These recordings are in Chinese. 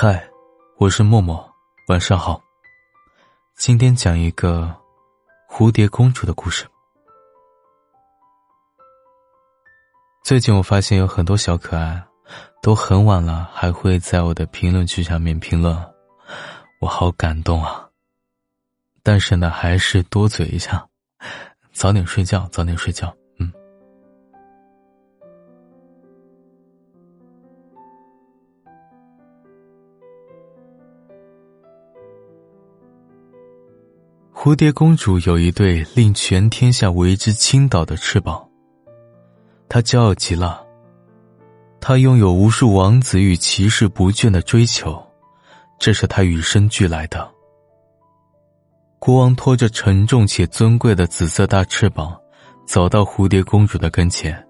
嗨，我是默默，晚上好。今天讲一个蝴蝶公主的故事。最近我发现有很多小可爱，都很晚了还会在我的评论区下面评论，我好感动啊！但是呢，还是多嘴一下，早点睡觉，早点睡觉。蝴蝶公主有一对令全天下为之倾倒的翅膀，她骄傲极了。她拥有无数王子与骑士不倦的追求，这是她与生俱来的。国王拖着沉重且尊贵的紫色大翅膀，走到蝴蝶公主的跟前。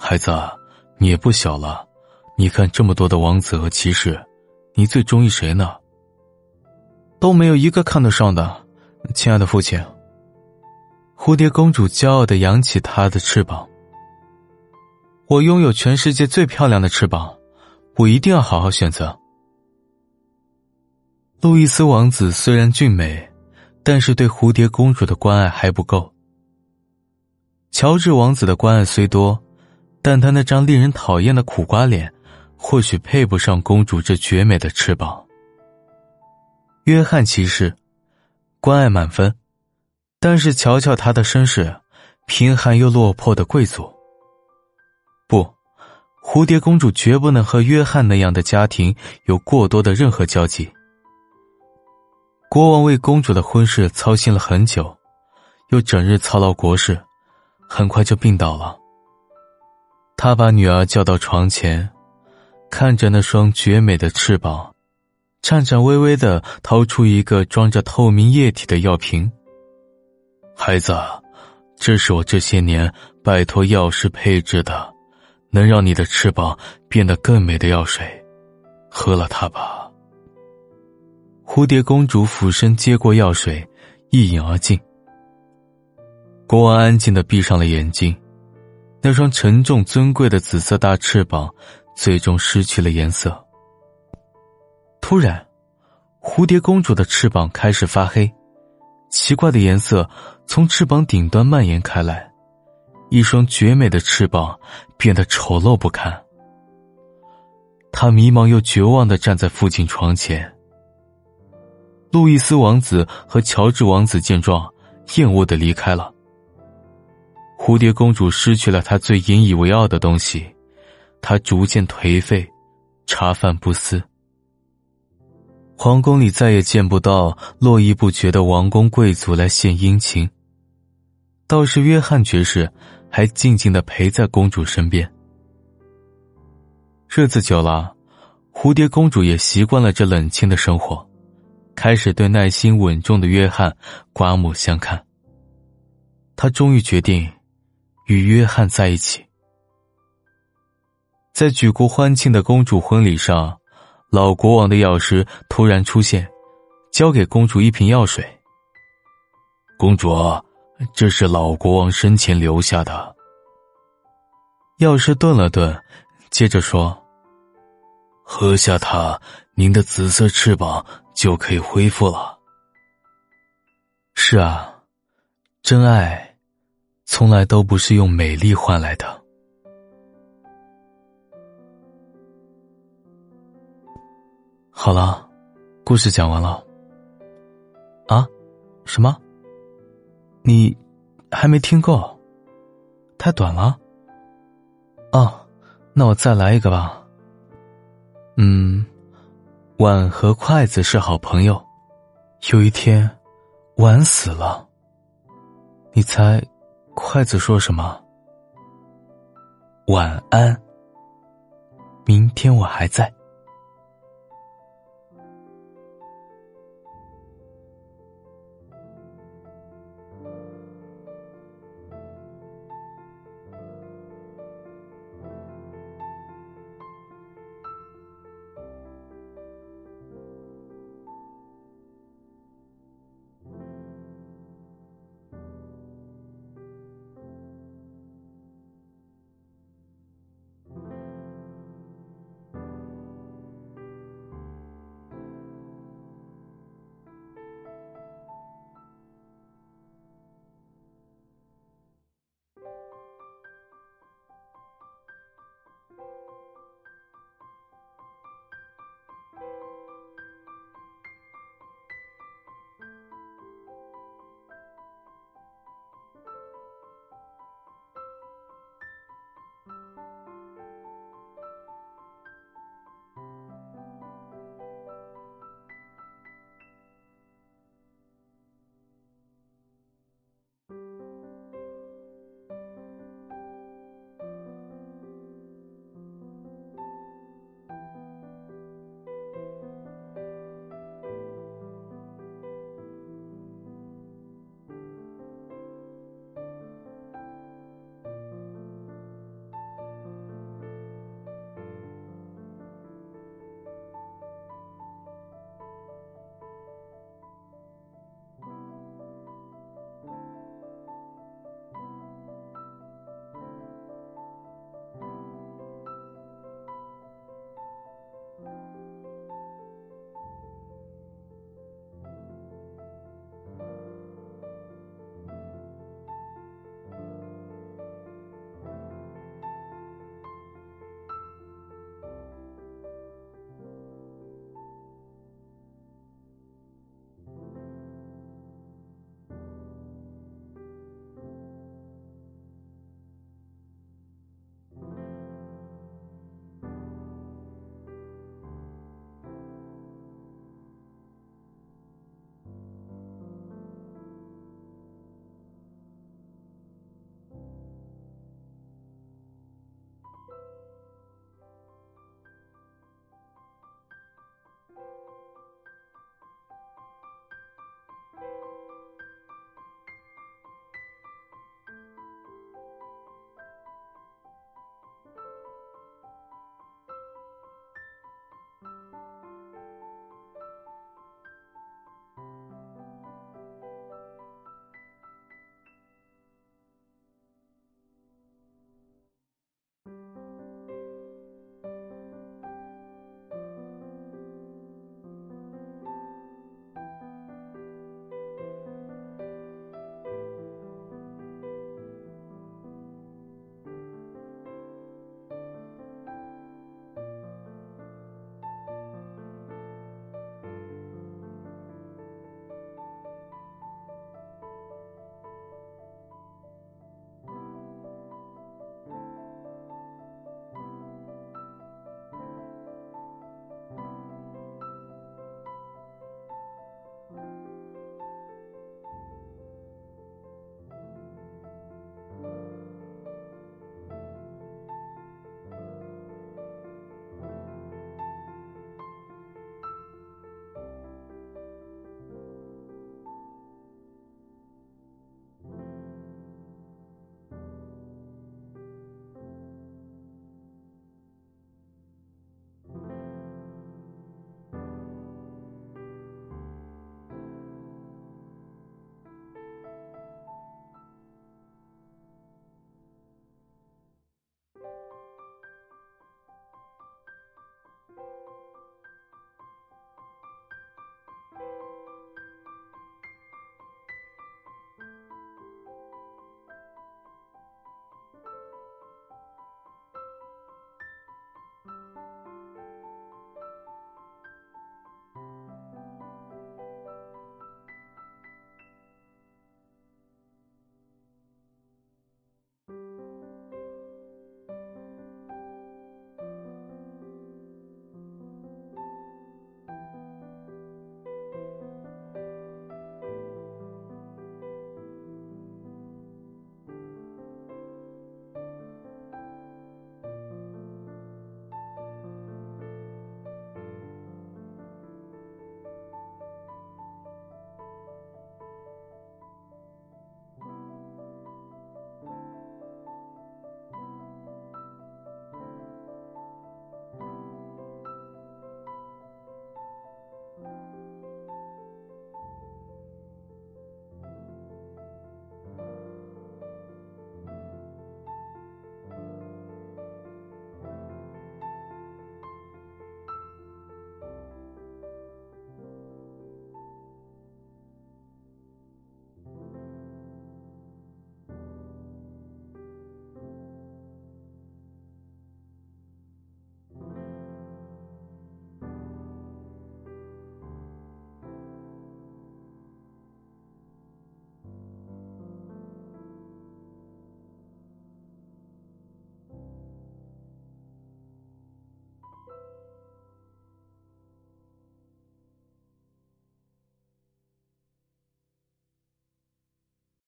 孩子，你也不小了，你看这么多的王子和骑士，你最中意谁呢？都没有一个看得上的，亲爱的父亲。蝴蝶公主骄傲的扬起她的翅膀。我拥有全世界最漂亮的翅膀，我一定要好好选择。路易斯王子虽然俊美，但是对蝴蝶公主的关爱还不够。乔治王子的关爱虽多，但他那张令人讨厌的苦瓜脸，或许配不上公主这绝美的翅膀。约翰骑士，关爱满分，但是瞧瞧他的身世，贫寒又落魄的贵族。不，蝴蝶公主绝不能和约翰那样的家庭有过多的任何交集。国王为公主的婚事操心了很久，又整日操劳国事，很快就病倒了。他把女儿叫到床前，看着那双绝美的翅膀。颤颤巍巍的掏出一个装着透明液体的药瓶。孩子，这是我这些年拜托药师配制的，能让你的翅膀变得更美的药水，喝了它吧。蝴蝶公主俯身接过药水，一饮而尽。国王安静的闭上了眼睛，那双沉重尊贵的紫色大翅膀最终失去了颜色。突然，蝴蝶公主的翅膀开始发黑，奇怪的颜色从翅膀顶端蔓延开来，一双绝美的翅膀变得丑陋不堪。她迷茫又绝望的站在父亲床前。路易斯王子和乔治王子见状，厌恶的离开了。蝴蝶公主失去了她最引以为傲的东西，她逐渐颓废，茶饭不思。皇宫里再也见不到络绎不绝的王公贵族来献殷勤，倒是约翰爵士还静静的陪在公主身边。日子久了，蝴蝶公主也习惯了这冷清的生活，开始对耐心稳重的约翰刮目相看。她终于决定与约翰在一起。在举国欢庆的公主婚礼上。老国王的药师突然出现，交给公主一瓶药水。公主，这是老国王生前留下的。药师顿了顿，接着说：“喝下它，您的紫色翅膀就可以恢复了。”是啊，真爱，从来都不是用美丽换来的。好了，故事讲完了。啊，什么？你还没听够？太短了。哦，那我再来一个吧。嗯，碗和筷子是好朋友。有一天，碗死了。你猜，筷子说什么？晚安。明天我还在。